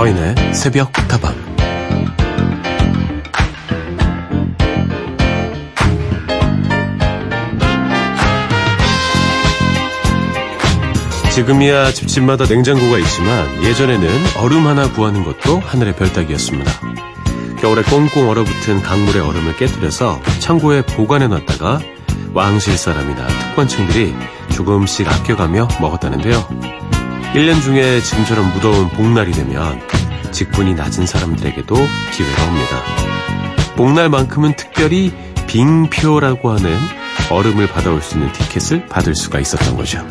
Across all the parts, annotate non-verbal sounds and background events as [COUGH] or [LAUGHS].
서인의 새벽 다방 지금이야 집집마다 냉장고가 있지만 예전에는 얼음 하나 구하는 것도 하늘의 별따기였습니다. 겨울에 꽁꽁 얼어붙은 강물의 얼음을 깨뜨려서 창고에 보관해 놨다가 왕실 사람이나 특권층들이 조금씩 아껴가며 먹었다는데요. 1년 중에 지금처럼 무더운 복날이 되면 직분이 낮은 사람들에게도 기회가 옵니다. 복날만큼은 특별히 빙표라고 하는 얼음을 받아올 수 있는 티켓을 받을 수가 있었던 거죠.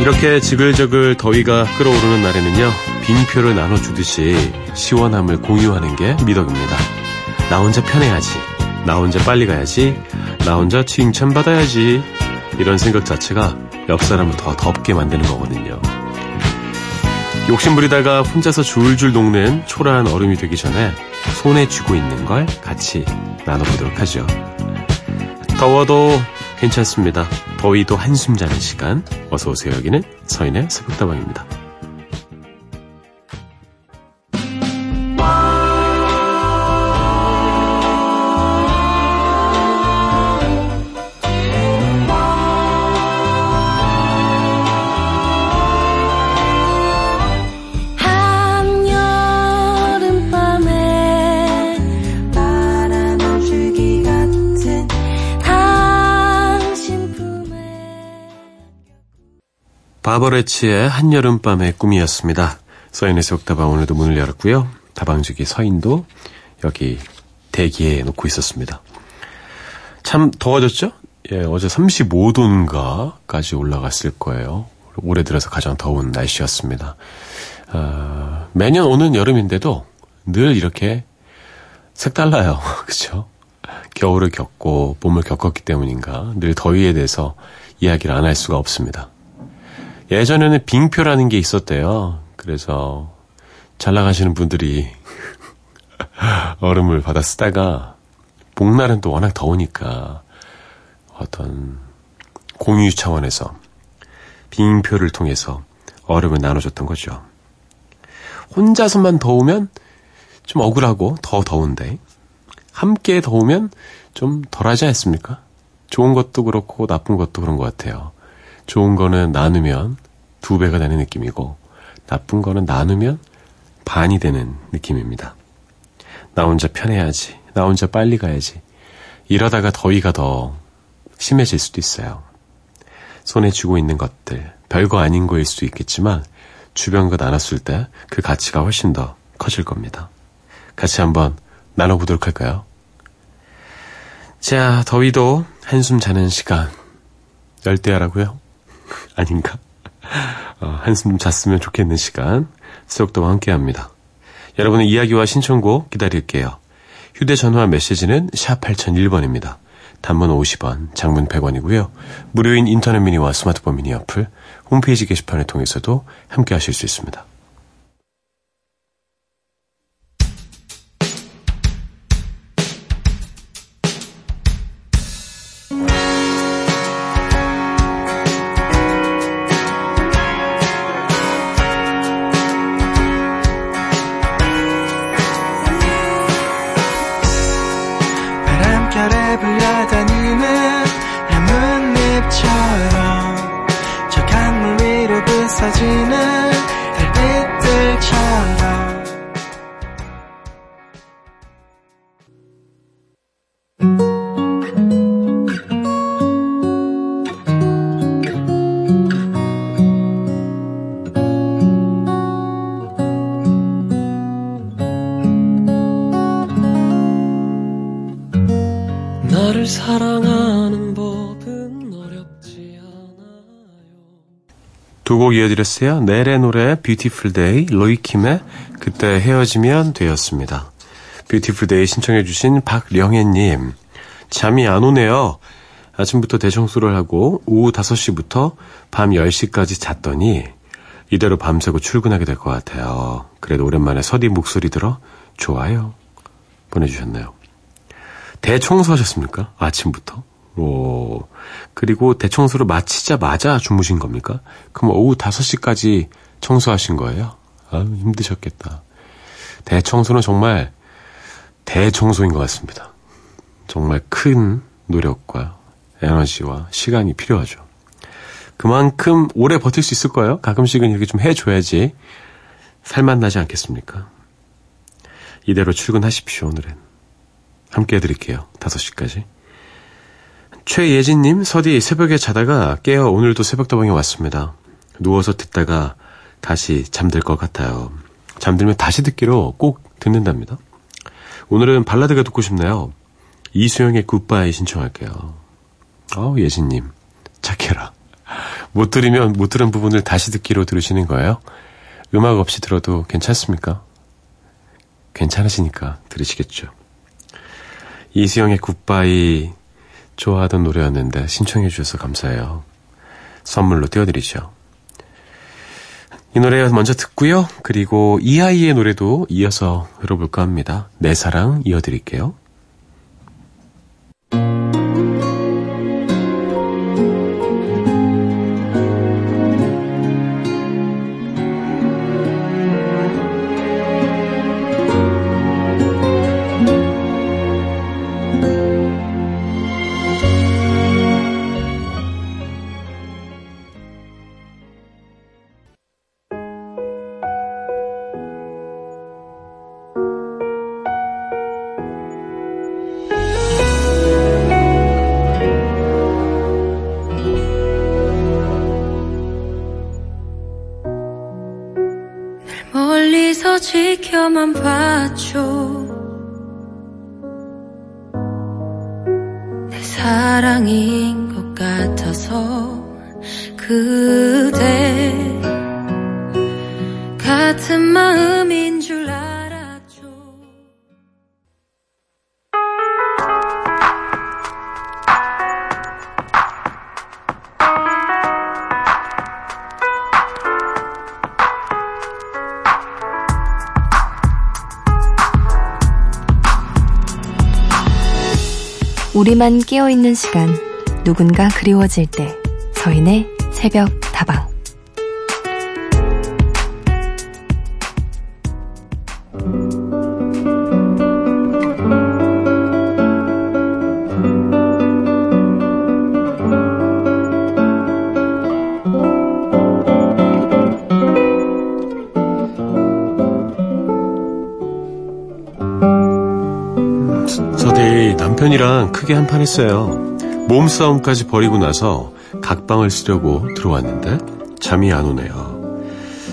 이렇게 지글저글 더위가 끓어오르는 날에는요, 빙표를 나눠주듯이 시원함을 공유하는 게 미덕입니다. 나 혼자 편해야지. 나 혼자 빨리 가야지. 나 혼자 칭찬받아야지. 이런 생각 자체가 옆 사람을 더 덥게 만드는 거거든요. 욕심부리다가 혼자서 줄줄 녹는 초라한 얼음이 되기 전에 손에 쥐고 있는 걸 같이 나눠보도록 하죠. 더워도 괜찮습니다. 더위도 한숨 자는 시간. 어서 오세요. 여기는 서인의 새벽다방입니다. 바버레치의 한여름밤의 꿈이었습니다. 서인의 속다방 오늘도 문을 열었고요. 다방주기 서인도 여기 대기에 놓고 있었습니다. 참 더워졌죠? 예, 어제 35도인가까지 올라갔을 거예요. 올해 들어서 가장 더운 날씨였습니다. 어, 매년 오는 여름인데도 늘 이렇게 색달라요. [LAUGHS] 그쵸? 겨울을 겪고 봄을 겪었기 때문인가 늘 더위에 대해서 이야기를 안 할 수가 없습니다. 예전에는 빙표라는 게 있었대요. 그래서 잘 나가시는 분들이 [LAUGHS] 얼음을 받아 쓰다가 복날은 또 워낙 더우니까 어떤 공유 차원에서 빙표를 통해서 얼음을 나눠줬던 거죠. 혼자서만 더우면 좀 억울하고 더 더운데 함께 더우면 좀 덜하지 않습니까? 좋은 것도 그렇고 나쁜 것도 그런 것 같아요. 좋은 거는 나누면 두 배가 되는 느낌이고 나쁜 거는 나누면 반이 되는 느낌입니다. 나 혼자 편해야지. 나 혼자 빨리 가야지. 이러다가 더위가 더 심해질 수도 있어요. 손에 쥐고 있는 것들, 별거 아닌 거일 수도 있겠지만 주변과 나눴을 때 그 가치가 훨씬 더 커질 겁니다. 같이 한번 나눠보도록 할까요? 자, 더위도 한숨 자는 시간. 열대야라고요? [LAUGHS] 아닌가? 어, 한숨 잤으면 좋겠는 시간 수록도와 함께합니다. 여러분의 이야기와 신청곡 기다릴게요. 휴대전화 메시지는 샵 8001번입니다. 단문 50원, 장문 100원이고요. 무료인 인터넷 미니와 스마트폰 미니 어플, 홈페이지 게시판을 통해서도 함께 하실 수 있습니다. 두곡 이어드렸어요. 넬의 노래 Beautiful Day, 로이킴의 그때 헤어지면 되었습니다. Beautiful Day 신청해 주신 박령혜님. 잠이 안 오네요. 아침부터 대청소를 하고 오후 5시부터 밤 10시까지 잤더니 이대로 밤새고 출근하게 될 것 같아요. 그래도 오랜만에 서디 목소리 들어 좋아요. 보내주셨네요. 대청소하셨습니까? 아침부터? 오. 그리고 대청소를 마치자마자 주무신 겁니까? 그럼 오후 5시까지 청소하신 거예요? 아유, 힘드셨겠다. 대청소는 정말 대청소인 것 같습니다. 정말 큰 노력과 에너지와 시간이 필요하죠. 그만큼 오래 버틸 수 있을 거예요. 가끔씩은 이렇게 좀 해줘야지 살만 나지 않겠습니까? 이대로 출근하십시오, 오늘은. 함께 해드릴게요. 5시까지. 최예진님, 서디 새벽에 자다가 깨어 오늘도 새벽다방에 왔습니다. 누워서 듣다가 다시 잠들 것 같아요. 잠들면 다시 듣기로 꼭 듣는답니다. 오늘은 발라드가 듣고 싶네요. 이수영의 굿바이 신청할게요. 어, 예진님, 착해라. 못 들으면 못 들은 부분을 다시 듣기로 들으시는 거예요? 음악 없이 들어도 괜찮습니까? 괜찮으시니까 들으시겠죠. 이수영의 굿바이 좋아하던 노래였는데 신청해 주셔서 감사해요. 선물로 띄워드리죠. 이 노래 먼저 듣고요. 그리고 이 아이의 노래도 이어서 들어볼까 합니다. 내 사랑 이어드릴게요. 지켜만 봐줘. 내 사랑인 것 같아서 그대 같은 마음 우리만 깨어있는 시간, 누군가 그리워질 때, 서인의 새벽 남편이랑 크게 한판 했어요. 몸싸움까지 벌이고 나서 각방을 쓰려고 들어왔는데 잠이 안 오네요.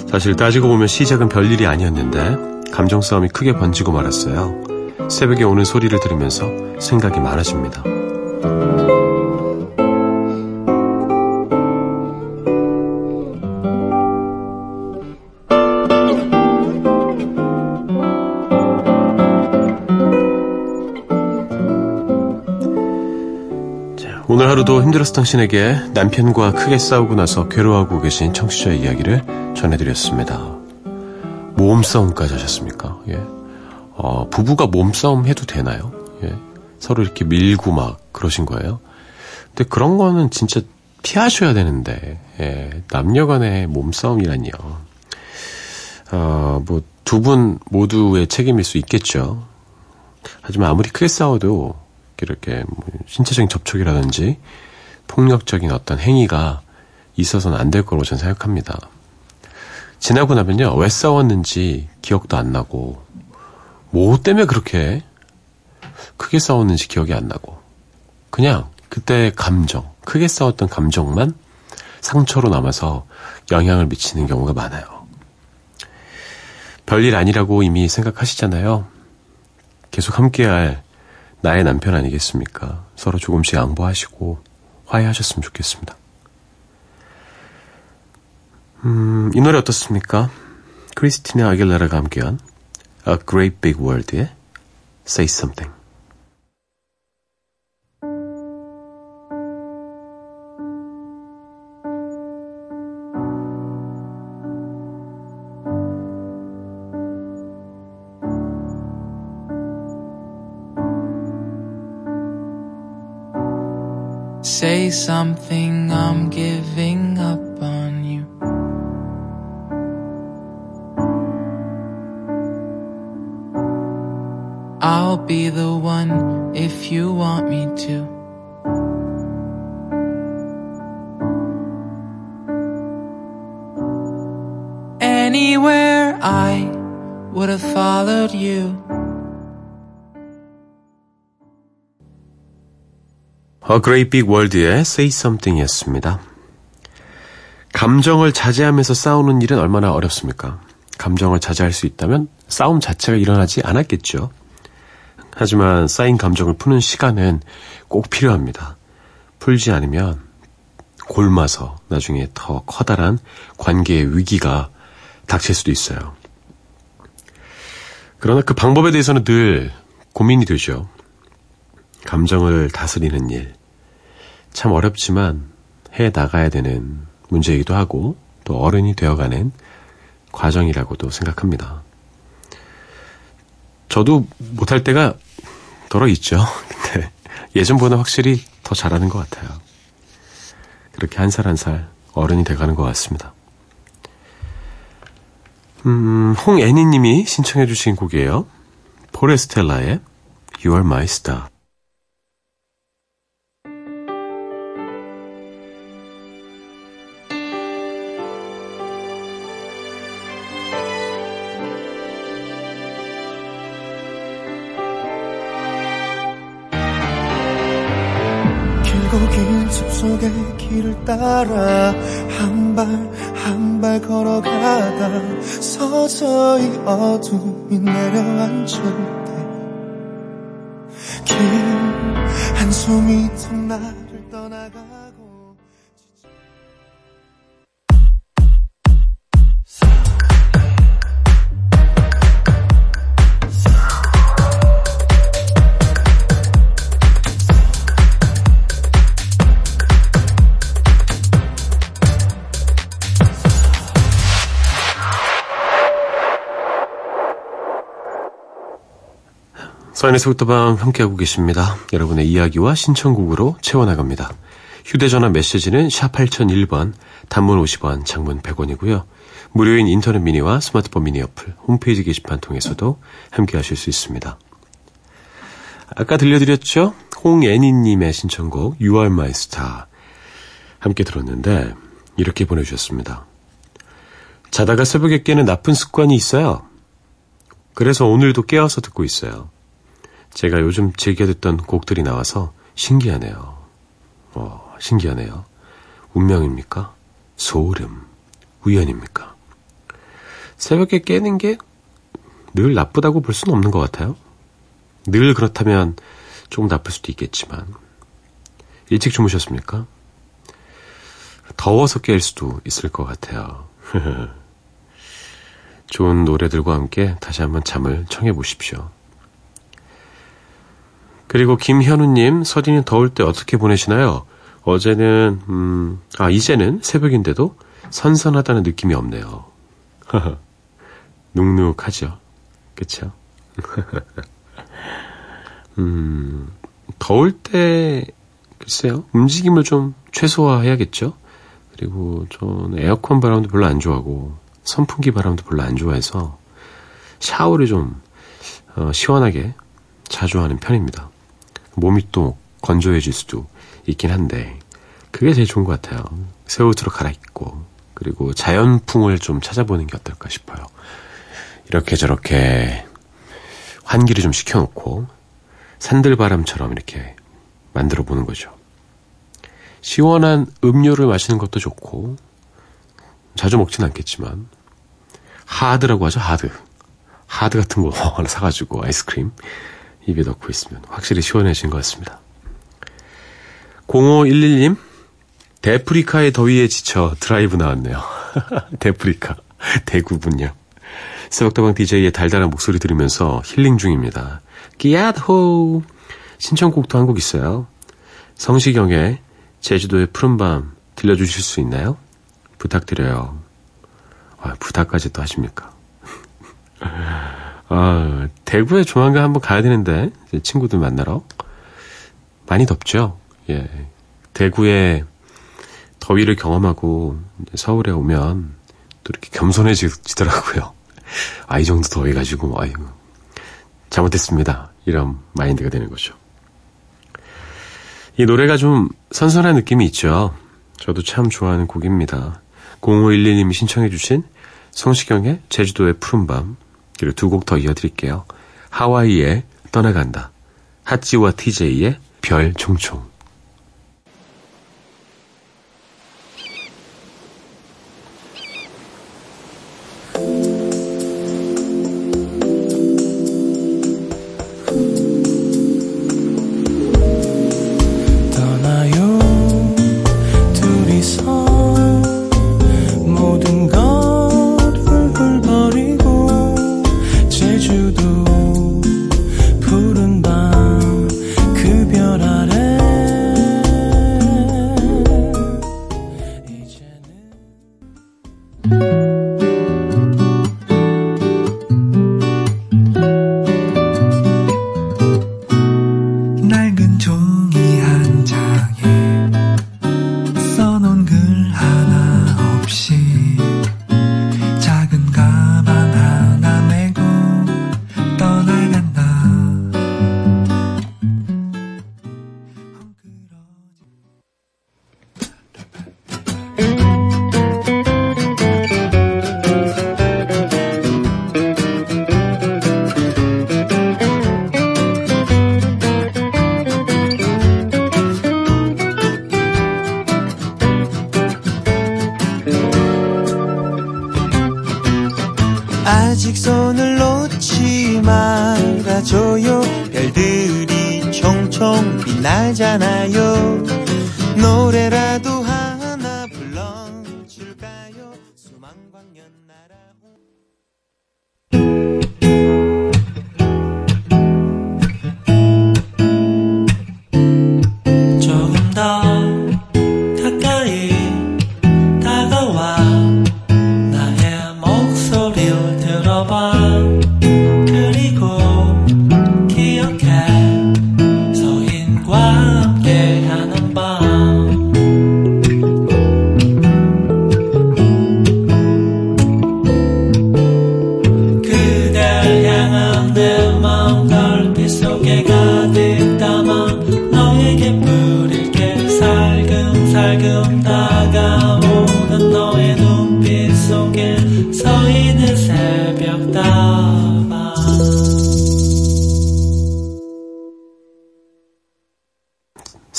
사실 따지고 보면 시작은 별일이 아니었는데 감정 싸움이 크게 번지고 말았어요. 새벽에 오는 소리를 들으면서 생각이 많아집니다. 하루도 힘들었을 당신에게 남편과 크게 싸우고 나서 괴로워하고 계신 청취자의 이야기를 전해드렸습니다. 몸싸움까지 하셨습니까? 예. 어, 부부가 몸싸움 해도 되나요? 예. 서로 이렇게 밀고 막 그러신 거예요? 근데 그런 거는 진짜 피하셔야 되는데, 예. 남녀 간의 몸싸움이란요. 어, 뭐, 두 분 모두의 책임일 수 있겠죠. 하지만 아무리 크게 싸워도 이렇게 뭐 신체적인 접촉이라든지 폭력적인 어떤 행위가 있어서는 안 될 거라고 저는 생각합니다. 지나고 나면요, 왜 싸웠는지 기억도 안 나고, 뭐 때문에 그렇게 크게 싸웠는지 기억이 안 나고, 그냥 그때 감정, 크게 싸웠던 감정만 상처로 남아서 영향을 미치는 경우가 많아요. 별일 아니라고 이미 생각하시잖아요. 계속 함께할 나의 남편 아니겠습니까? 서로 조금씩 양보하시고 화해하셨으면 좋겠습니다. 음, 이 노래 어떻습니까? 크리스티나 아길라라가 함께한 A Great Big World의 Say Something. Something, A Great Big World의 Say Something이었습니다. 감정을 자제하면서 싸우는 일은 얼마나 어렵습니까? 감정을 자제할 수 있다면 싸움 자체가 일어나지 않았겠죠. 하지만 쌓인 감정을 푸는 시간은 꼭 필요합니다. 풀지 않으면 골마서 나중에 더 커다란 관계의 위기가 닥칠 수도 있어요. 그러나 그 방법에 대해서는 늘 고민이 되죠. 감정을 다스리는 일. 참 어렵지만 해 나가야 되는 문제이기도 하고 또 어른이 되어가는 과정이라고도 생각합니다. 저도 못할 때가 더러 있죠. [LAUGHS] 근데 예전보다 확실히 더 잘하는 것 같아요. 그렇게 한 살 한살 어른이 돼가는 것 같습니다. 음, 홍애니님이 신청해주신 곡이에요. 포레스텔라의 You Are My Star. 따라 한 발 한 발 걸어가다 서서히 어둠이 내려앉을 때 긴 한숨이 턱 나를 떠나가 서인에서 부터방 함께하고 계십니다. 여러분의 이야기와 신청곡으로 채워나갑니다. 휴대전화 메시지는 샵 8001번, 단문 50원, 장문 100원이고요. 무료인 인터넷 미니와 스마트폰 미니 어플, 홈페이지 게시판 통해서도 함께하실 수 있습니다. 아까 들려드렸죠? 홍애니님의 신청곡 You Are My Star 함께 들었는데 이렇게 보내주셨습니다. 자다가 새벽에 깨는 나쁜 습관이 있어요. 그래서 오늘도 깨어서 듣고 있어요. 제가 요즘 즐겨 듣던 곡들이 나와서 신기하네요. 어, 신기하네요. 운명입니까? 소름, 우연입니까? 새벽에 깨는 게 늘 나쁘다고 볼 수는 없는 것 같아요. 늘 그렇다면 조금 나쁠 수도 있겠지만. 일찍 주무셨습니까? 더워서 깰 수도 있을 것 같아요. [LAUGHS] 좋은 노래들과 함께 다시 한번 잠을 청해 보십시오. 그리고 김현우님, 서진이 더울 때 어떻게 보내시나요? 어제는, 음, 아, 이제는 새벽인데도 선선하다는 느낌이 없네요. [LAUGHS] 눅눅하죠. 그쵸? [LAUGHS] 음, 더울 때, 글쎄요, 움직임을 좀 최소화해야겠죠? 그리고 저는 에어컨 바람도 별로 안 좋아하고, 선풍기 바람도 별로 안 좋아해서, 샤워를 좀, 어, 시원하게 자주 하는 편입니다. 몸이 또 건조해질 수도 있긴 한데, 그게 제일 좋은 것 같아요. 새 옷으로 갈아입고, 그리고 자연풍을 좀 찾아보는 게 어떨까 싶어요. 이렇게 저렇게 환기를 좀 시켜놓고, 산들바람처럼 이렇게 만들어 보는 거죠. 시원한 음료를 마시는 것도 좋고, 자주 먹진 않겠지만, 하드라고 하죠, 하드. 하드 같은 거 [LAUGHS] 하나 사가지고 아이스크림 입에 넣고 있으면 확실히 시원해진 것 같습니다. 0511님, 데프리카의 더위에 지쳐 드라이브 나왔네요. [LAUGHS] 데프리카, 대구군요. 새벽다방 DJ의 달달한 목소리 들으면서 힐링 중입니다. 끼앗호! 신청곡도 한 곡 있어요. 성시경의 제주도의 푸른밤 들려주실 수 있나요? 부탁드려요. 아, 부탁까지 또 하십니까? [LAUGHS] 아, 대구에 조만간 한번 가야 되는데, 친구들 만나러. 많이 덥죠? 예. 대구에 더위를 경험하고 서울에 오면 또 이렇게 겸손해지더라고요. 아, 이 정도 더위 가지고, 아이고, 잘못했습니다. 이런 마인드가 되는 거죠. 이 노래가 좀 선선한 느낌이 있죠. 저도 참 좋아하는 곡입니다. 0511님이 신청해주신 성시경의 제주도의 푸른밤, 그리고 두 곡 더 이어드릴게요. 하와이의 떠나간다. 핫지와 TJ의 별 총총.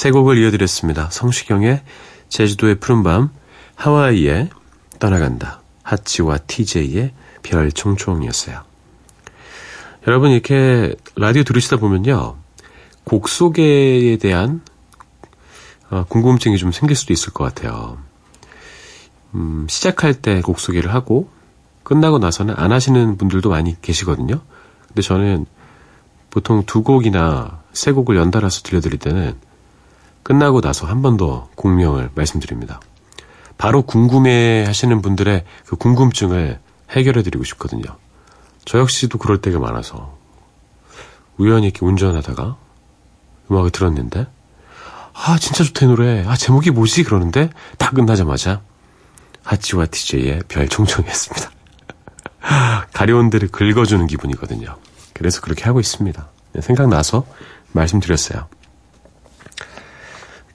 세 곡을 이어드렸습니다. 성시경의 제주도의 푸른밤, 하와이의 떠나간다, 하치와 TJ의 별 총총이었어요. 여러분 이렇게 라디오 들으시다 보면요. 곡 소개에 대한 어, 궁금증이 좀 생길 수도 있을 것 같아요. 음, 시작할 때 곡 소개를 하고 끝나고 나서는 안 하시는 분들도 많이 계시거든요. 근데 저는 보통 두 곡이나 세 곡을 연달아서 들려드릴 때는 끝나고 나서 한 번 더 공명을 말씀드립니다. 바로 궁금해 하시는 분들의 그 궁금증을 해결해 드리고 싶거든요. 저 역시도 그럴 때가 많아서 우연히 이렇게 운전하다가 음악을 들었는데 아 진짜 이 노래 아 제목이 뭐지 그러는데 다 끝나자마자 하치와 TJ의 별 총총이었습니다. [LAUGHS] 가려운 데를 긁어주는 기분이거든요. 그래서 그렇게 하고 있습니다. 네, 생각나서 말씀드렸어요.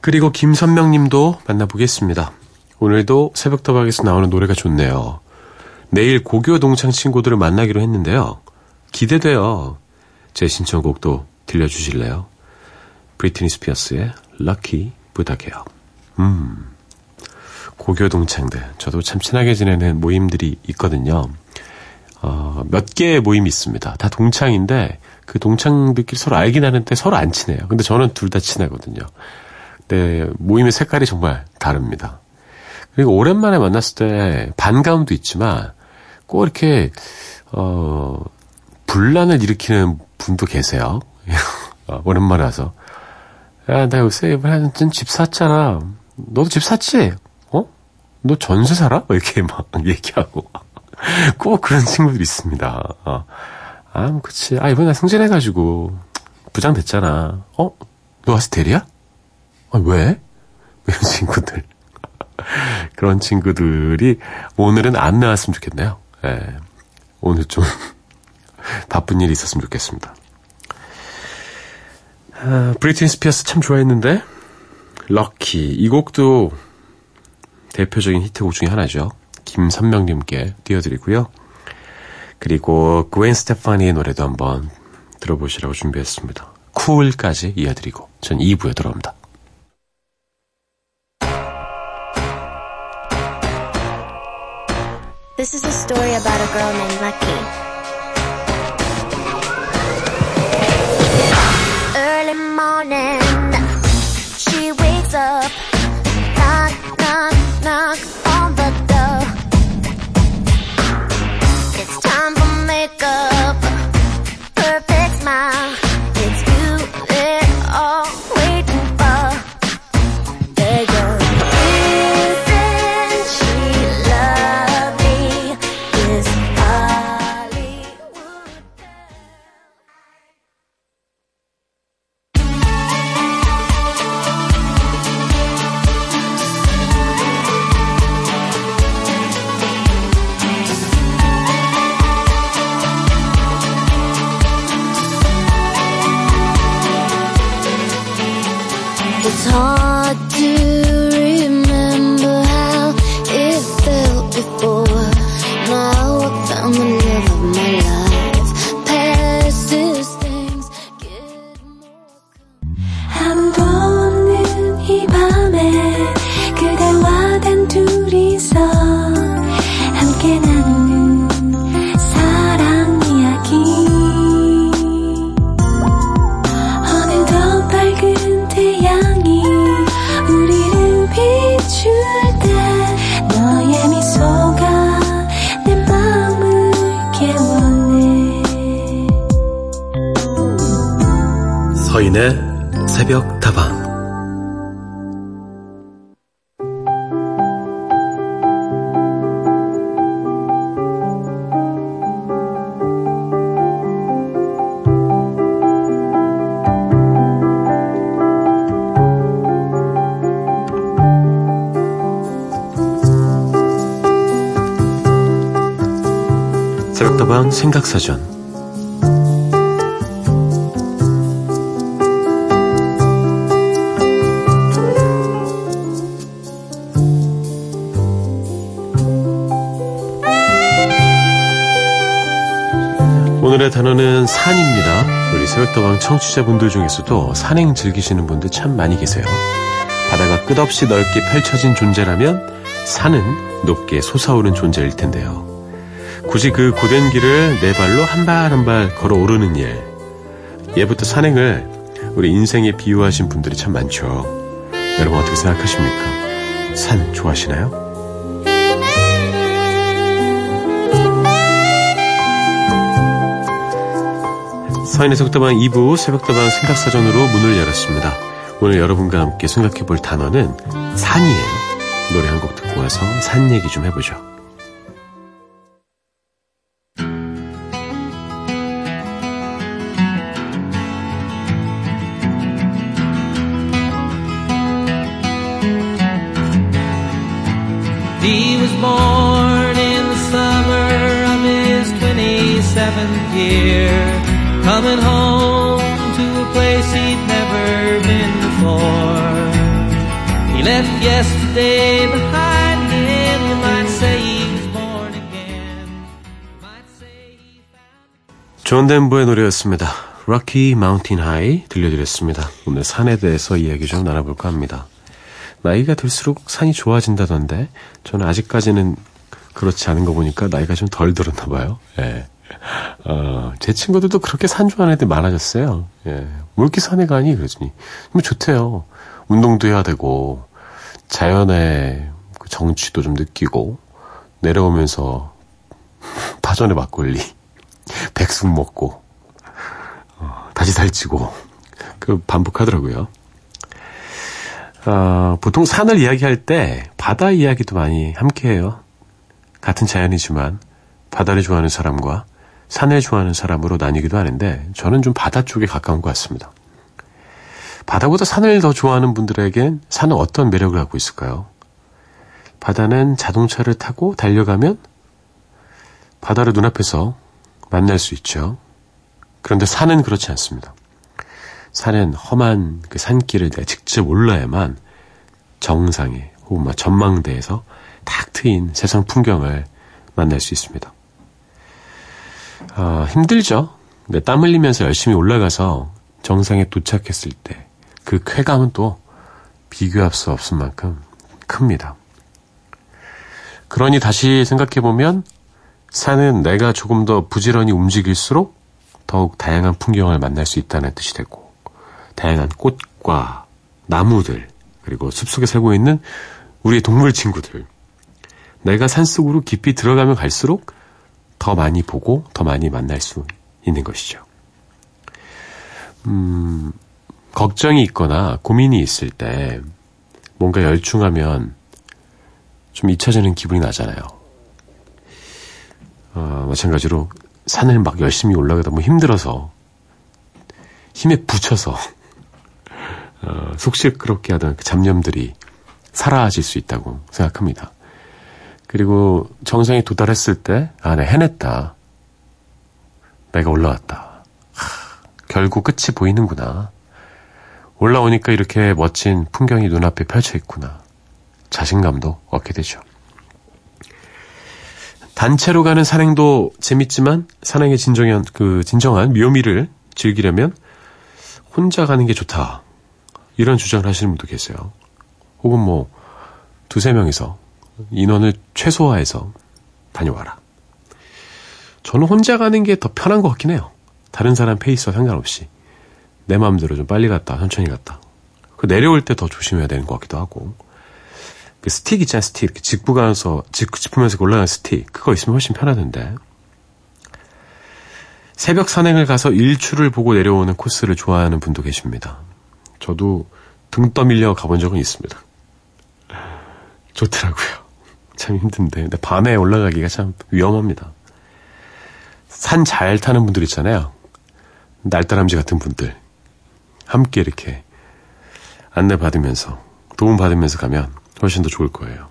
그리고 김선명 님도 만나보겠습니다. 오늘도 새벽도박에서 나오는 노래가 좋네요. 내일 고교 동창 친구들을 만나기로 했는데요. 기대돼요. 제 신청곡도 들려주실래요? 브리트니 스피어스의 럭키 부탁해요. 음, 고교 동창들. 저도 참 친하게 지내는 모임들이 있거든요. 어, 몇 개의 모임이 있습니다. 다 동창인데 그 동창들끼리 서로 알긴 하는데 서로 안 친해요. 근데 저는 둘 다 친하거든요. 네, 모임의 색깔이 정말 다릅니다. 그리고 오랜만에 만났을 때 반가움도 있지만 꼭 이렇게 어 분란을 일으키는 분도 계세요. [LAUGHS] 어, 오랜만에 와서 야, 나 요새 이번에 집 샀잖아. 너도 집 샀지? 어? 너 전세 살아? 이렇게 [LAUGHS] 막 얘기하고 [LAUGHS] 꼭 그런 친구들이 있습니다. 어. 아, 뭐 그치. 아, 이번에 나 승진해가지고 부장 됐잖아. 어? 너 아직 대리야? 아, 왜? 이런 [LAUGHS] 친구들. 그런 친구들이 오늘은 안 나왔으면 좋겠네요. 예. 오늘 좀 [LAUGHS] 바쁜 일이 있었으면 좋겠습니다. 아, 브리트니 스피어스 참 좋아했는데 럭키 이 곡도 대표적인 히트곡 중에 하나죠. 김선명님께 띄워드리고요. 그리고 그웬 스테파니의 노래도 한번 들어보시라고 준비했습니다. 쿨까지 이어드리고 전 2부에 돌아옵니다. This is a story about a girl named Lucky. Early morning, she wakes up, 서인의 새벽 다방. 새벽 다방 생각사전 단어는 산입니다. 우리 새벽다방 청취자분들 중에서도 산행 즐기시는 분들 참 많이 계세요. 바다가 끝없이 넓게 펼쳐진 존재라면 산은 높게 솟아오른 존재일 텐데요. 굳이 그 고된 길을 네 발로 한 발 한 발 걸어 오르는 일. 예부터 산행을 우리 인생에 비유하신 분들이 참 많죠. 여러분 어떻게 생각하십니까? 산 좋아하시나요? 서인의 속다방 2부 새벽다방 생각사전으로 문을 열었습니다. 오늘 여러분과 함께 생각해 볼 단어는 산이에요. 노래 한 곡 듣고 와서 산 얘기 좀 해보죠. He was born in the summer of his 27th year, coming home to a place he'd never been before. He left yesterday behind him, you might say he was born again. You might say he found 존 덴버의 노래였습니다. Rocky Mountain High 들려드렸습니다. 오늘 산에 대해서 이야기 좀 나눠볼까 합니다. 나이가 들수록 산이 좋아진다던데 저는 아직까지는 그렇지 않은 거 보니까 나이가 좀 덜 들었나 봐요. 예. 어, 제 친구들도 그렇게 산 좋아하는 애들 많아졌어요. 예. 왜 이렇게 산에 가니? 그러더니. 뭐 좋대요. 운동도 해야 되고, 자연의 그 정취도 좀 느끼고, 내려오면서 [LAUGHS] 파전에 막걸리, [LAUGHS] 백숙 먹고, 어, 다시 살찌고, 그 반복하더라고요. 어, 보통 산을 이야기할 때 바다 이야기도 많이 함께 해요. 같은 자연이지만 바다를 좋아하는 사람과 산을 좋아하는 사람으로 나뉘기도 하는데 저는 좀 바다 쪽에 가까운 것 같습니다. 바다보다 산을 더 좋아하는 분들에겐 산은 어떤 매력을 갖고 있을까요? 바다는 자동차를 타고 달려가면 바다를 눈앞에서 만날 수 있죠. 그런데 산은 그렇지 않습니다. 산은 험한 그 산길을 내가 직접 올라야만 정상에 혹은 뭐 전망대에서 탁 트인 세상 풍경을 만날 수 있습니다. 아, 힘들죠. 근데 땀 흘리면서 열심히 올라가서 정상에 도착했을 때 그 쾌감은 또 비교할 수 없을 만큼 큽니다. 그러니 다시 생각해보면 산은 내가 조금 더 부지런히 움직일수록 더욱 다양한 풍경을 만날 수 있다는 뜻이 되고 다양한 꽃과 나무들 그리고 숲속에 살고 있는 우리의 동물 친구들 내가 산속으로 깊이 들어가면 갈수록 더 많이 보고 더 많이 만날 수 있는 것이죠. 음, 걱정이 있거나 고민이 있을 때 뭔가 열중하면 좀 잊혀지는 기분이 나잖아요. 어, 마찬가지로 산을 막 열심히 올라가다 뭐 힘들어서 힘에 부쳐서 [LAUGHS] 어, 속시끄럽게 하던 그 잡념들이 사라질 수 있다고 생각합니다. 그리고 정상에 도달했을 때, 아, 내 네, 해냈다. 내가 올라왔다. 하, 결국 끝이 보이는구나. 올라오니까 이렇게 멋진 풍경이 눈앞에 펼쳐 있구나. 자신감도 얻게 되죠. 단체로 가는 산행도 재밌지만 산행의 진정한 그 진정한 묘미를 즐기려면 혼자 가는 게 좋다. 이런 주장을 하시는 분도 계세요. 혹은 뭐 두세 명이서 인원을 최소화해서 다녀와라. 저는 혼자 가는 게 더 편한 것 같긴 해요. 다른 사람 페이스와 상관없이. 내 마음대로 좀 빨리 갔다, 천천히 갔다. 그 내려올 때 더 조심해야 되는 것 같기도 하고. 그 스틱 있잖아요, 스틱. 이렇게 짚고 가면서, 짚으면서 올라가는 스틱. 그거 있으면 훨씬 편하던데. 새벽 산행을 가서 일출을 보고 내려오는 코스를 좋아하는 분도 계십니다. 저도 등 떠밀려 가본 적은 있습니다. [LAUGHS] 좋더라고요. 참 힘든데. 근데 밤에 올라가기가 참 위험합니다. 산 잘 타는 분들 있잖아요. 날다람쥐 같은 분들. 함께 이렇게 안내받으면서, 도움받으면서 가면 훨씬 더 좋을 거예요.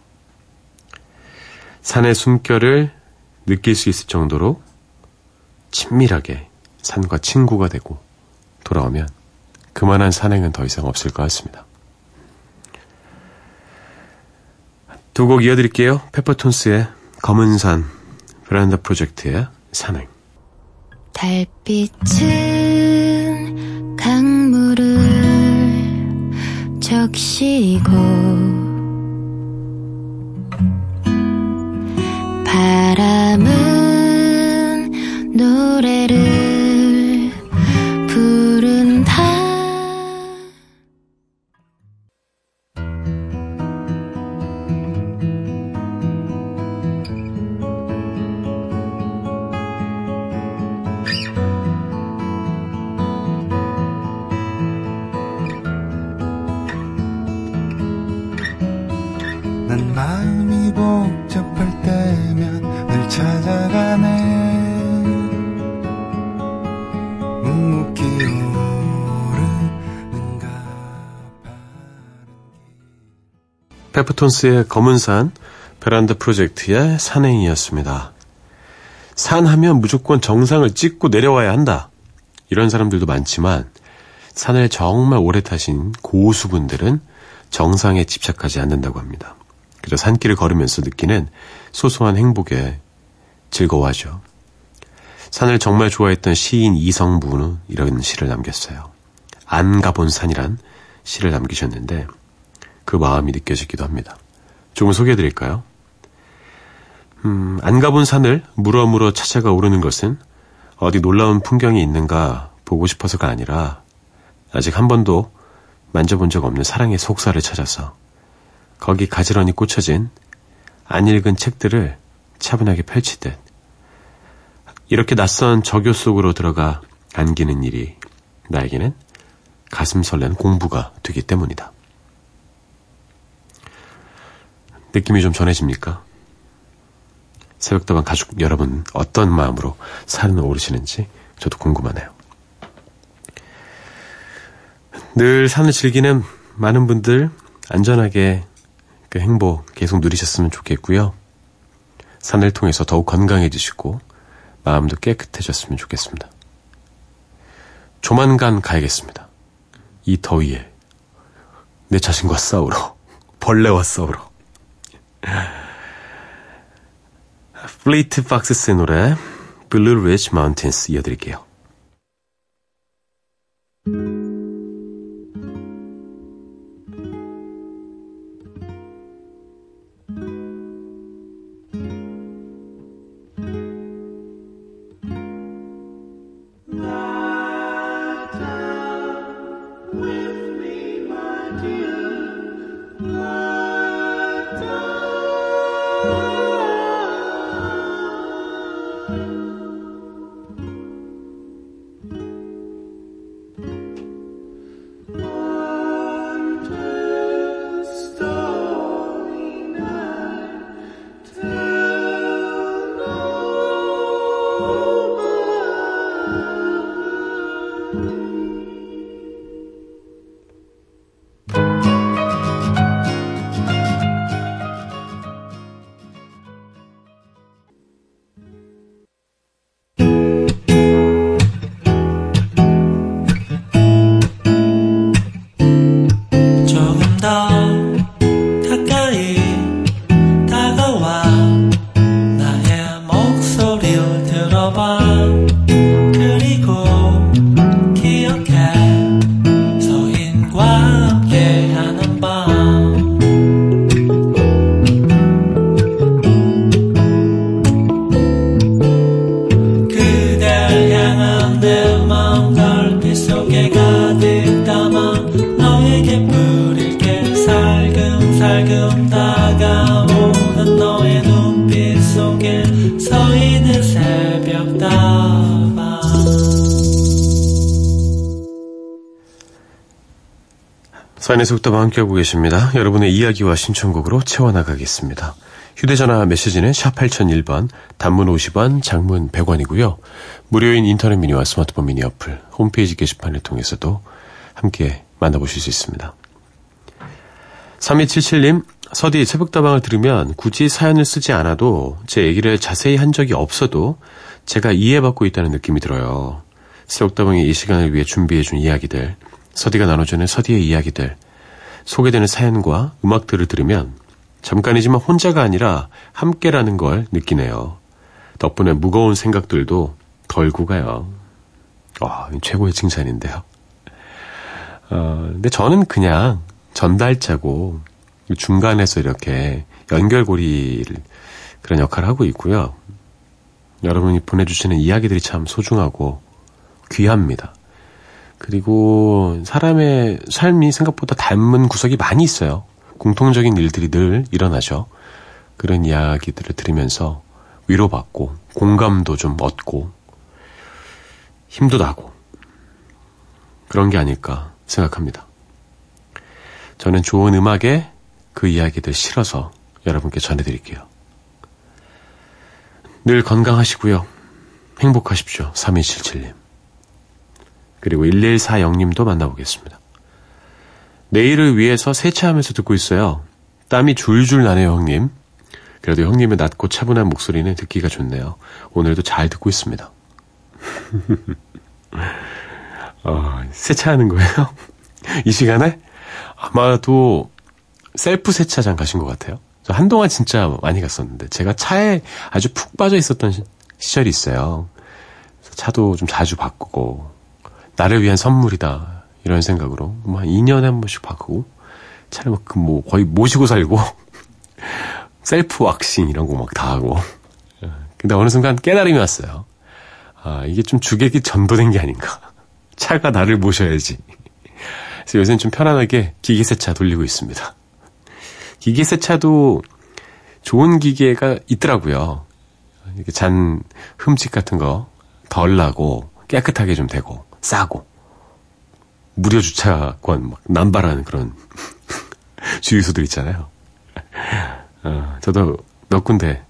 산의 숨결을 느낄 수 있을 정도로 친밀하게 산과 친구가 되고 돌아오면 그만한 산행은 더 이상 없을 것 같습니다. 두 곡 이어드릴게요. 페퍼톤스의 검은 산, 브란다 프로젝트의 산행. 달빛은 강물을 적시고 페퍼톤스의 검은 산, 베란다 프로젝트의 산행이었습니다. 산 하면 무조건 정상을 찍고 내려와야 한다. 이런 사람들도 많지만 산을 정말 오래 타신 고수분들은 정상에 집착하지 않는다고 합니다. 그저 산길을 걸으면서 느끼는 소소한 행복에 즐거워하죠. 산을 정말 좋아했던 시인 이성부는 이런 시를 남겼어요. 안 가본 산이란 시를 남기셨는데 그 마음이 느껴지기도 합니다. 조금 소개해 드릴까요? 음, 안 가본 산을 물어물어 찾아가 오르는 것은 어디 놀라운 풍경이 있는가 보고 싶어서가 아니라 아직 한 번도 만져본 적 없는 사랑의 속살을 찾아서 거기 가지런히 꽂혀진 안 읽은 책들을 차분하게 펼치듯 이렇게 낯선 저교 속으로 들어가 안기는 일이 나에게는 가슴 설레는 공부가 되기 때문이다. 느낌이 좀 전해집니까? 새벽다방 가족 여러분 어떤 마음으로 산을 오르시는지 저도 궁금하네요. 늘 산을 즐기는 많은 분들 안전하게 그 행복 계속 누리셨으면 좋겠고요. 산을 통해서 더욱 건강해지시고 마음도 깨끗해졌으면 좋겠습니다. 조만간 가야겠습니다. 이 더위에 내 자신과 싸우러 벌레와 싸우러 Fleet Foxes의 노래 Blue Ridge Mountains 이어드릴게요. 너에게 뿌릴게 살금살금 다가오는 너의 눈빛 속에 서 있는 새벽 다방 사인의 속도와 함께하고 계십니다. 여러분의 이야기와 신청곡으로 채워나가겠습니다. 휴대전화 메시지는 샵 8001번, 단문 50원, 장문 100원이고요. 무료인 인터넷 미니와 스마트폰 미니 어플, 홈페이지 게시판을 통해서도 함께 만나보실 수 있습니다. 3277님, 서디 새벽다방을 들으면 굳이 사연을 쓰지 않아도 제 얘기를 자세히 한 적이 없어도 제가 이해받고 있다는 느낌이 들어요. 새벽다방이 이 시간을 위해 준비해준 이야기들, 서디가 나눠주는 서디의 이야기들, 소개되는 사연과 음악들을 들으면 잠깐이지만 혼자가 아니라 함께라는 걸 느끼네요. 덕분에 무거운 생각들도 덜고 가요. 와, 최고의 칭찬인데요. 어, 근데 저는 그냥 전달자고 중간에서 이렇게 연결고리를 그런 역할을 하고 있고요. 여러분이 보내주시는 이야기들이 참 소중하고 귀합니다. 그리고 사람의 삶이 생각보다 닮은 구석이 많이 있어요. 공통적인 일들이 늘 일어나죠. 그런 이야기들을 들으면서 위로받고 공감도 좀 얻고 힘도 나고 그런 게 아닐까 생각합니다. 저는 좋은 음악에 그 이야기들 실어서 여러분께 전해드릴게요. 늘 건강하시고요. 행복하십시오. 3277님. 그리고 1140님도 만나보겠습니다. 내일을 위해서 세차하면서 듣고 있어요. 땀이 줄줄 나네요, 형님. 그래도 형님의 낮고 차분한 목소리는 듣기가 좋네요. 오늘도 잘 듣고 있습니다. [LAUGHS] 어, 세차하는 거예요? [LAUGHS] 이 시간에? 아마도 셀프 세차장 가신 것 같아요. 저 한동안 진짜 많이 갔었는데, 제가 차에 아주 푹 빠져 있었던 시, 시절이 있어요. 차도 좀 자주 바꾸고, 나를 위한 선물이다. 이런 생각으로. 뭐, 한 2년에 한 번씩 바꾸고, 차를 막, 그 뭐, 거의 모시고 살고, [LAUGHS] 셀프 왁싱 이런 거 막 다 하고. [LAUGHS] 근데 어느 순간 깨달음이 왔어요. 아, 이게 좀 주객이 전도된 게 아닌가. 차가 나를 모셔야지. 그래서 요새는 좀 편안하게 기계세차 돌리고 있습니다. 기계세차도 좋은 기계가 있더라고요. 이렇게 잔 흠집 같은 거 덜 나고 깨끗하게 좀 되고 싸고 무료 주차권 막 남발하는 그런 [LAUGHS] 주유소들 있잖아요. 어, 저도 몇 군데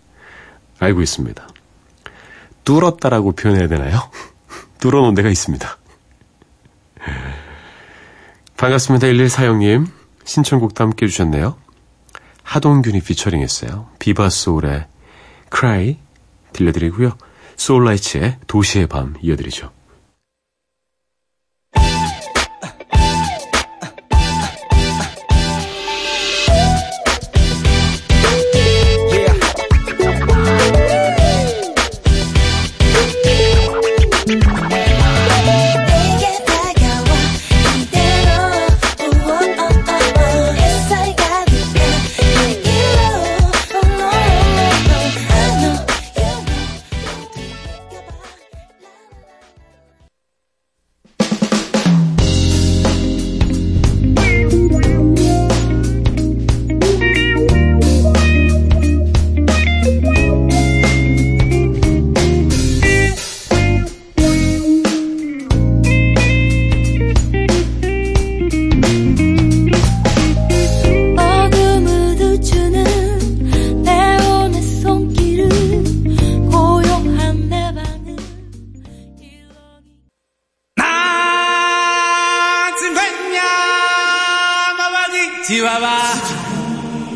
알고 있습니다. 뚫었다라고 표현해야 되나요? [LAUGHS] 뚫어놓은 데가 있습니다. 반갑습니다. 11사형님. 신청곡도 함께 해주셨네요. 하동균이 피처링 했어요. 비바소울의 Cry 들려드리고요. 소울라이츠의 도시의 밤 이어드리죠.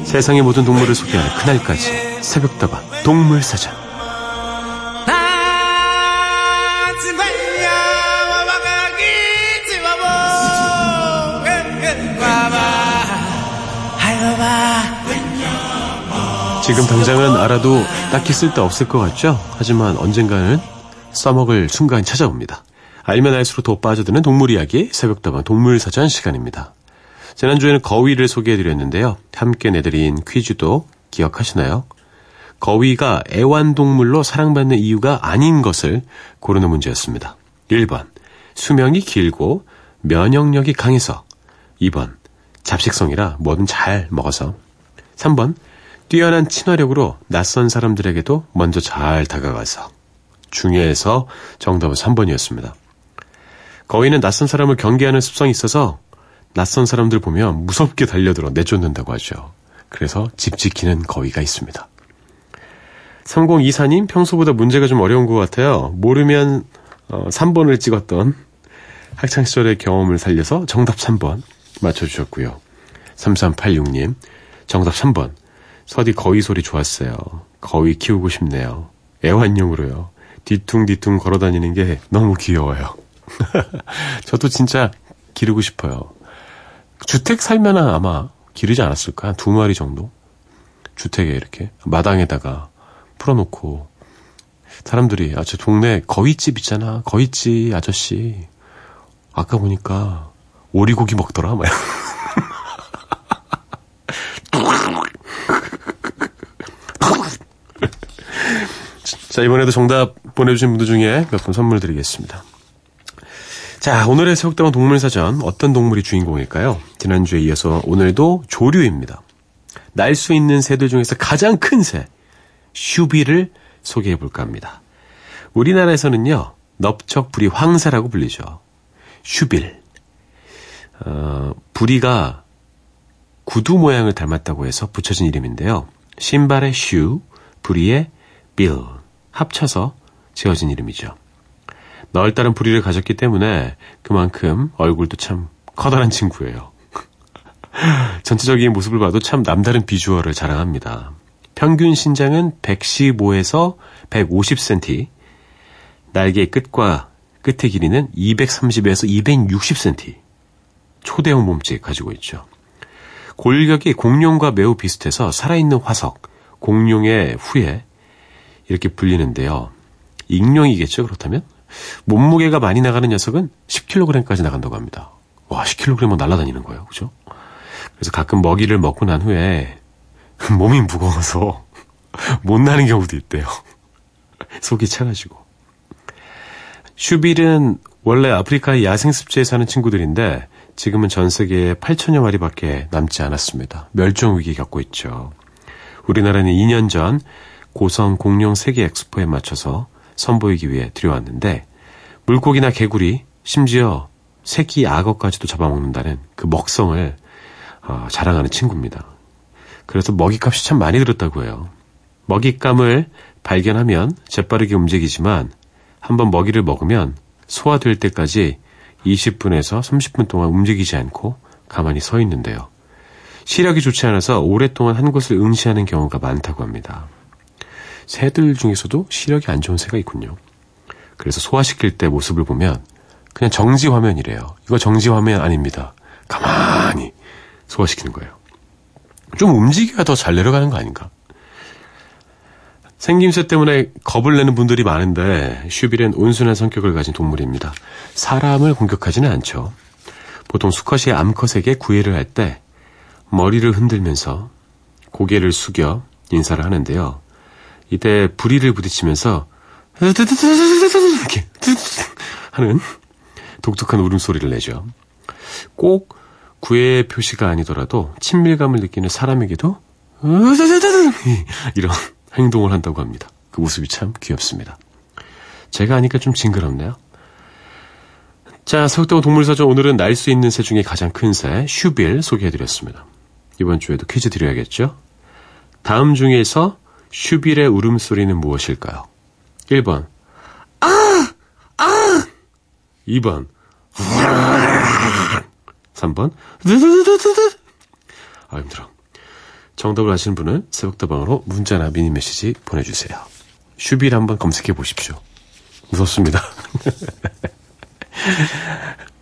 세상의 모든 동물을 소개하는 그날까지 새벽다방 동물사전 지금 당장은 알아도 딱히 쓸데없을 것 같죠? 하지만 언젠가는 써먹을 순간이 찾아옵니다. 알면 알수록 더 빠져드는 동물 이야기 새벽다방 동물사전 시간입니다. 지난주에는 거위를 소개해드렸는데요. 함께 내드린 퀴즈도 기억하시나요? 거위가 애완동물로 사랑받는 이유가 아닌 것을 고르는 문제였습니다. 1번, 수명이 길고 면역력이 강해서 2번, 잡식성이라 뭐든 잘 먹어서 3번, 뛰어난 친화력으로 낯선 사람들에게도 먼저 잘 다가가서 중요해서 정답은 3번이었습니다. 거위는 낯선 사람을 경계하는 습성이 있어서 낯선 사람들 보면 무섭게 달려들어 내쫓는다고 하죠. 그래서 집 지키는 거위가 있습니다. 3024님 평소보다 문제가 좀 어려운 것 같아요. 모르면 어, 3번을 찍었던 학창시절의 경험을 살려서 정답 3번 맞춰주셨고요. 3386님 정답 3번 서디 거위 소리 좋았어요. 거위 키우고 싶네요. 애완용으로요. 뒤퉁뒤퉁 걸어다니는 게 너무 귀여워요. [LAUGHS] 저도 진짜 기르고 싶어요. 주택 살면 아마 기르지 않았을까? 한 두 마리 정도? 주택에 이렇게 마당에다가 풀어놓고 사람들이 아 저 동네 거위집 있잖아 거위집 아저씨 아까 보니까 오리고기 먹더라 막 [LAUGHS] 자 이번에도 정답 보내주신 분들 중에 몇 분 선물 드리겠습니다. 자, 오늘의 새벽다방 동물사전 어떤 동물이 주인공일까요? 지난주에 이어서 오늘도 조류입니다. 날 수 있는 새들 중에서 가장 큰 새, 슈비를 소개해 볼까 합니다. 우리나라에서는요, 넓적부리 황새라고 불리죠. 슈빌. 어, 부리가 구두 모양을 닮았다고 해서 붙여진 이름인데요. 신발의 슈, 부리의 빌 합쳐서 지어진 이름이죠. 넓다른 부리를 가졌기 때문에 그만큼 얼굴도 참 커다란 친구예요. [LAUGHS] 전체적인 모습을 봐도 참 남다른 비주얼을 자랑합니다. 평균 신장은 115에서 150cm, 날개 끝과 끝의 길이는 230에서 260cm, 초대형 몸집 가지고 있죠. 골격이 공룡과 매우 비슷해서 살아있는 화석, 공룡의 후예 이렇게 불리는데요. 익룡이겠죠, 그렇다면? 몸무게가 많이 나가는 녀석은 10kg까지 나간다고 합니다. 와, 10kg은 날아다니는 거예요. 그죠? 그래서 가끔 먹이를 먹고 난 후에 [LAUGHS] 몸이 무거워서 [LAUGHS] 못 나는 경우도 있대요. [LAUGHS] 속이 차가지고. 슈빌은 원래 아프리카의 야생 습지에 사는 친구들인데 지금은 전 세계에 8천여 마리밖에 남지 않았습니다. 멸종 위기 겪고 있죠. 우리나라는 2년 전 고성 공룡 세계 엑스포에 맞춰서 선보이기 위해 들여왔는데 물고기나 개구리 심지어 새끼 악어까지도 잡아먹는다는 그 먹성을 어, 자랑하는 친구입니다. 그래서 먹이값이 참 많이 들었다고 해요. 먹잇감을 발견하면 재빠르게 움직이지만 한번 먹이를 먹으면 소화될 때까지 20분에서 30분 동안 움직이지 않고 가만히 서 있는데요. 시력이 좋지 않아서 오랫동안 한 곳을 응시하는 경우가 많다고 합니다. 새들 중에서도 시력이 안 좋은 새가 있군요. 그래서 소화시킬 때 모습을 보면 그냥 정지 화면이래요. 이거 정지 화면 아닙니다. 가만히 소화시키는 거예요. 좀 움직여야 더 잘 내려가는 거 아닌가? 생김새 때문에 겁을 내는 분들이 많은데 슈빌은 온순한 성격을 가진 동물입니다. 사람을 공격하지는 않죠. 보통 수컷이 암컷에게 구애를 할 때 머리를 흔들면서 고개를 숙여 인사를 하는데요. 이때 부리를 부딪히면서 이렇게 하는 독특한 울음소리를 내죠. 꼭 구애 표시가 아니더라도 친밀감을 느끼는 사람에게도 이런 행동을 한다고 합니다. 그 모습이 참 귀엽습니다. 제가 하니까 좀 징그럽네요. 자, 서울대원 동물사전 오늘은 날 수 있는 새 중에 가장 큰 새, 슈빌 소개해드렸습니다. 이번 주에도 퀴즈 드려야겠죠? 다음 중에서 슈빌의 울음소리는 무엇일까요? 1번, 아! 아! 2번, 3번, 아, 힘들어. 정답을 아시는 분은 새벽다방으로 문자나 미니 메시지 보내주세요. shoebill 한번 검색해 보십시오. 무섭습니다. [LAUGHS]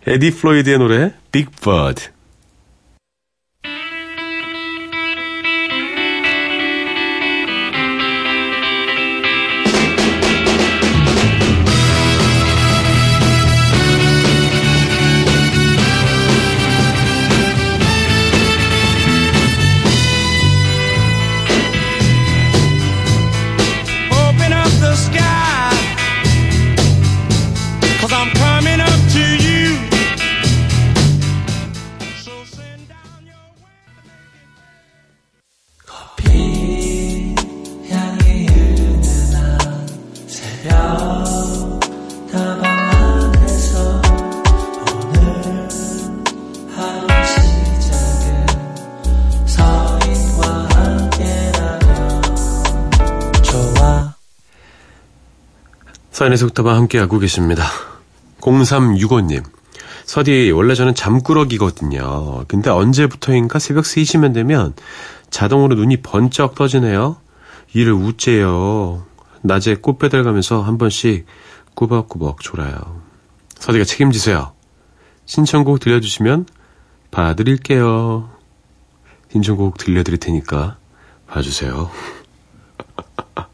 Eddie Floyd의 노래 Big Bird 사인의 속다방 함께하고 계십니다. 0365님. 서디, 원래 저는 잠꾸러기거든요. 근데 언제부터인가 새벽 3시면 되면 자동으로 눈이 번쩍 떠지네요. 이를 우째요. 낮에 꽃배달 가면서 한 번씩 꾸벅꾸벅 졸아요. 서디가 책임지세요. 신청곡 들려주시면 봐드릴게요. 신청곡 들려드릴 테니까 봐주세요.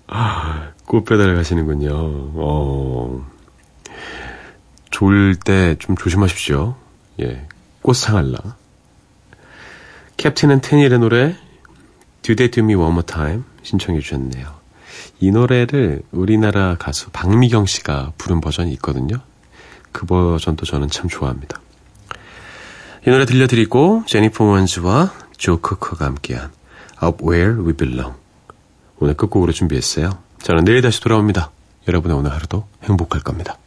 [LAUGHS] 꽃 배달 가시는군요. 어, 졸 때 좀 조심하십시오. 예, 꽃 상할라. Captain and Tennille의 노래 Do That to Me One More Time 신청해 주셨네요. 이 노래를 우리나라 가수 박미경 씨가 부른 버전이 있거든요. 그 버전도 저는 참 좋아합니다. 이 노래 들려드리고 제니퍼 원즈와 조 크커가 함께한 Up Where We Belong 오늘 끝곡으로 준비했어요. 저는 내일 다시 돌아옵니다. 여러분의 오늘 하루도 행복할 겁니다.